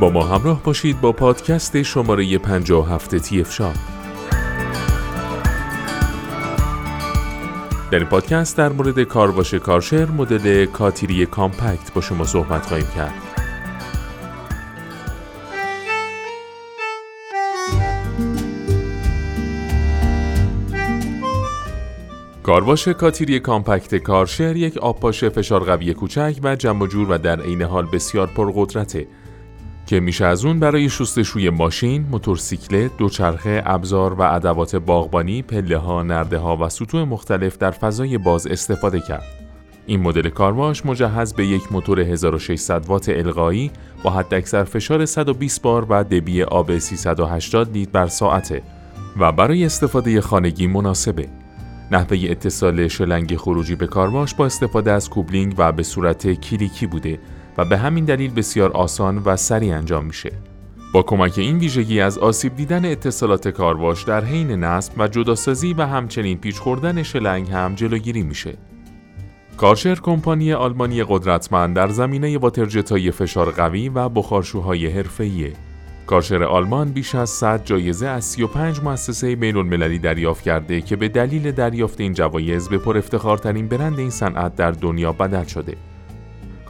با ما همراه باشید با پادکست شماره 57 تی افشا در این پادکست در مورد کارواش کارشر مدل کاتیری کامپکت با شما صحبت خواهیم کرد. کارواش کاتیری کامپکت کارشر یک آبپاش فشار قوی کوچک و جمع جور و در عین حال بسیار پرقدرته که میشه از اون برای شستشوی ماشین، موتورسیکلت، دوچرخه، ابزار و ادوات باغبانی، پله ها، نرده ها و سطوح مختلف در فضای باز استفاده کرد. این مدل کارواش مجهز به یک موتور 1600 وات القایی با حداکثر فشار 120 بار و دبی آب 380 لیتر بر ساعته و برای استفاده خانگی مناسبه. نحوه اتصال شلنگ خروجی به کارواش با استفاده از کوبلینگ و به صورت کلیکی بوده و به همین دلیل بسیار آسان و سریع انجام میشه. با کمک این ویژگی از آسیب دیدن اتصالات کارواش در حین نصب و جداسازی و همچنین پیچ خوردن شلنگ هم جلوگیری میشه. کارشر کمپانی آلمانی قدرتمند در زمینه واترجتای فشار قوی و بخارشوهای حرفه‌ایه. کارشر آلمان بیش از 100 جایزه از 35 مؤسسه بین المللی دریافت کرده که به دلیل دریافت این جوایز به پر افتخارترین برند این صنعت در دنیا بدل شده.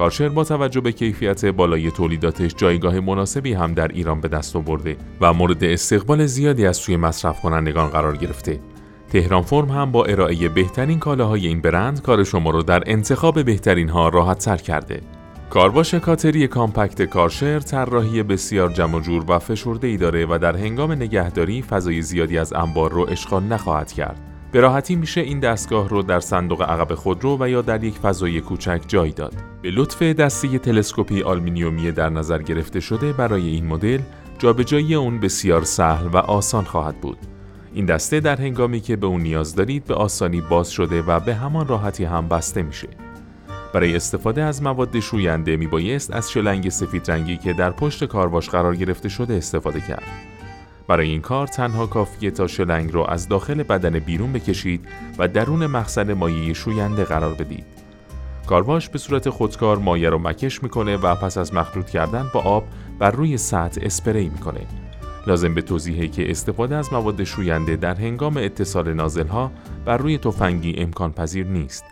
کارشر با توجه به کیفیت بالای تولیداتش جایگاه مناسبی هم در ایران به دست آورده و مورد استقبال زیادی از سوی مصرف کنندگان قرار گرفته. تهران فرم هم با ارائه بهترین کالاهای این برند کار شما رو در انتخاب بهترین ها راحت سر کرده. کارواش کاتری کامپکت کارشر طراحی بسیار جمع جور و فشرده ای داره و در هنگام نگهداری فضای زیادی از انبار رو اشغال نخواهد کرد. به راحتی میشه این دستگاه رو در صندوق عقب خودرو و یا در یک فضای کوچک جای داد. به لطف دسته تلسکوپی آلومینیومی در نظر گرفته شده برای این مدل، جابجایی اون بسیار سهل و آسان خواهد بود. این دسته در هنگامی که به اون نیاز دارید به آسانی باز شده و به همان راحتی هم بسته میشه. برای استفاده از مواد شوینده میبایست از شلنگ سفید رنگی که در پشت کارواش قرار گرفته شده استفاده کرد. برای این کار تنها کافیه تا شلنگ را از داخل بدنه بیرون بکشید و درون مخزن مایع شوینده قرار بدید. کارواش به صورت خودکار مایع رو مکش می‌کنه و پس از مخلوط کردن با آب بر روی سطح اسپری می‌کنه. لازم به توضیحه که استفاده از مواد شوینده در هنگام اتصال نازل ها بر روی تفنگی امکان پذیر نیست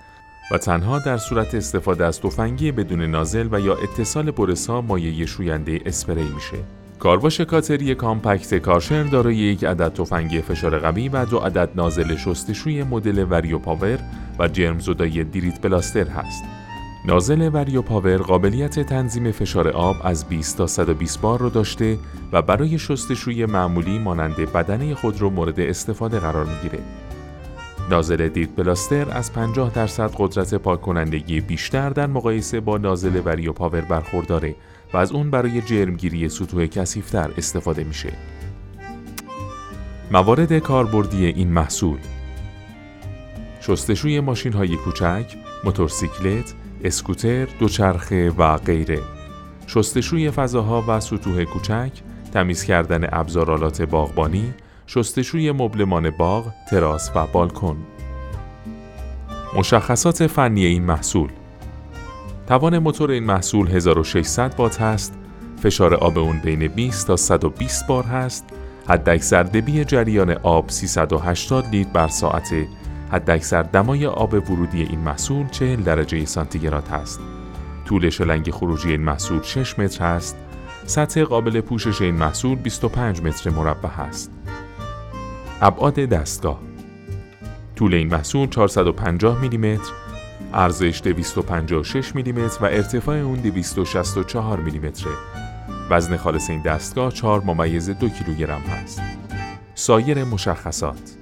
و تنها در صورت استفاده از تفنگی بدون نازل و یا اتصال برسا مایع شوینده اسپری میشه. کارواش K3 Compact کارشر دارای یک عدد تفنگی فشار قوی و دو عدد نازل شستشوی مدل Vario Power و جرم زدای Dirt Blaster هست. نازل Vario Power قابلیت تنظیم فشار آب از 20 تا 120 بار رو داشته و برای شستشوی معمولی مانند بدنه خودرو مورد استفاده قرار می‌گیره. نازل Dirt Blaster از 50 درصد قدرت پاک کنندگی بیشتر در مقایسه با نازل Vario Power برخورداره و از اون برای جرمگیری سطوح کثیفتر استفاده میشه. موارد کاربردی این محصول شستشوی ماشین های کوچک، موتورسیکلت، اسکوتر، دوچرخه و غیره. شستشوی فضاها و سطوح کوچک، تمیز کردن ابزارالات باغبانی، شستشوی مبلمان باغ، تراس و بالکن. مشخصات فنی این محصول توان موتور این محصول 1600 وات هست، فشار آب اون بین 20 تا 120 بار هست، حداکثر دبی جریان آب 380 لیتر بر ساعته، حداکثر دمای آب ورودی این محصول 40 درجه سانتیگراد است. طول شلنگ خروجی این محصول 6 متر است. سطح قابل پوشش این محصول 25 متر مربع است. ابعاد دستگاه طول این محصول 450 میلیمتر، ارزش 256 میلیمتر و ارتفاع اون 264 میلیمتره. وزن خالص این دستگاه 4 ممیز دو کیلوگرم هست. سایر مشخصات.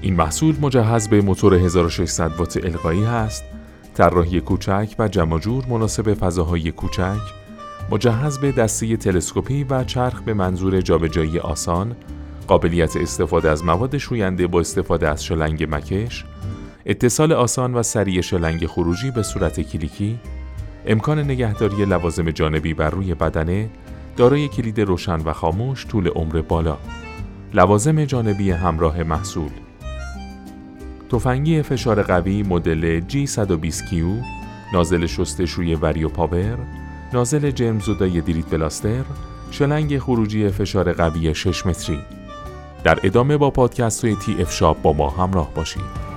این محصول مجهز به موتور 1600 وات القایی هست، طراحی کوچک و جمع مناسب فضاهای کوچک، مجهز به دسته تلسکوپی و چرخ به منظور جابجایی آسان، قابلیت استفاده از مواد شوینده با استفاده از شلنگ مکش، اتصال آسان و سریع شلنگ خروجی به صورت کلیکی، امکان نگهداری لوازم جانبی بر روی بدنه، دارای کلید روشن و خاموش طول عمر بالا، لوازم جانبی همراه محصول، تفنگی فشار قوی مدل G120Q، نازل شستشوی Vario Power، نازل جرمزدای Dirt Blaster، شلنگ خروجی فشار قوی 6 متری. در ادامه با پادکست های تی اف شاپ با ما همراه باشید.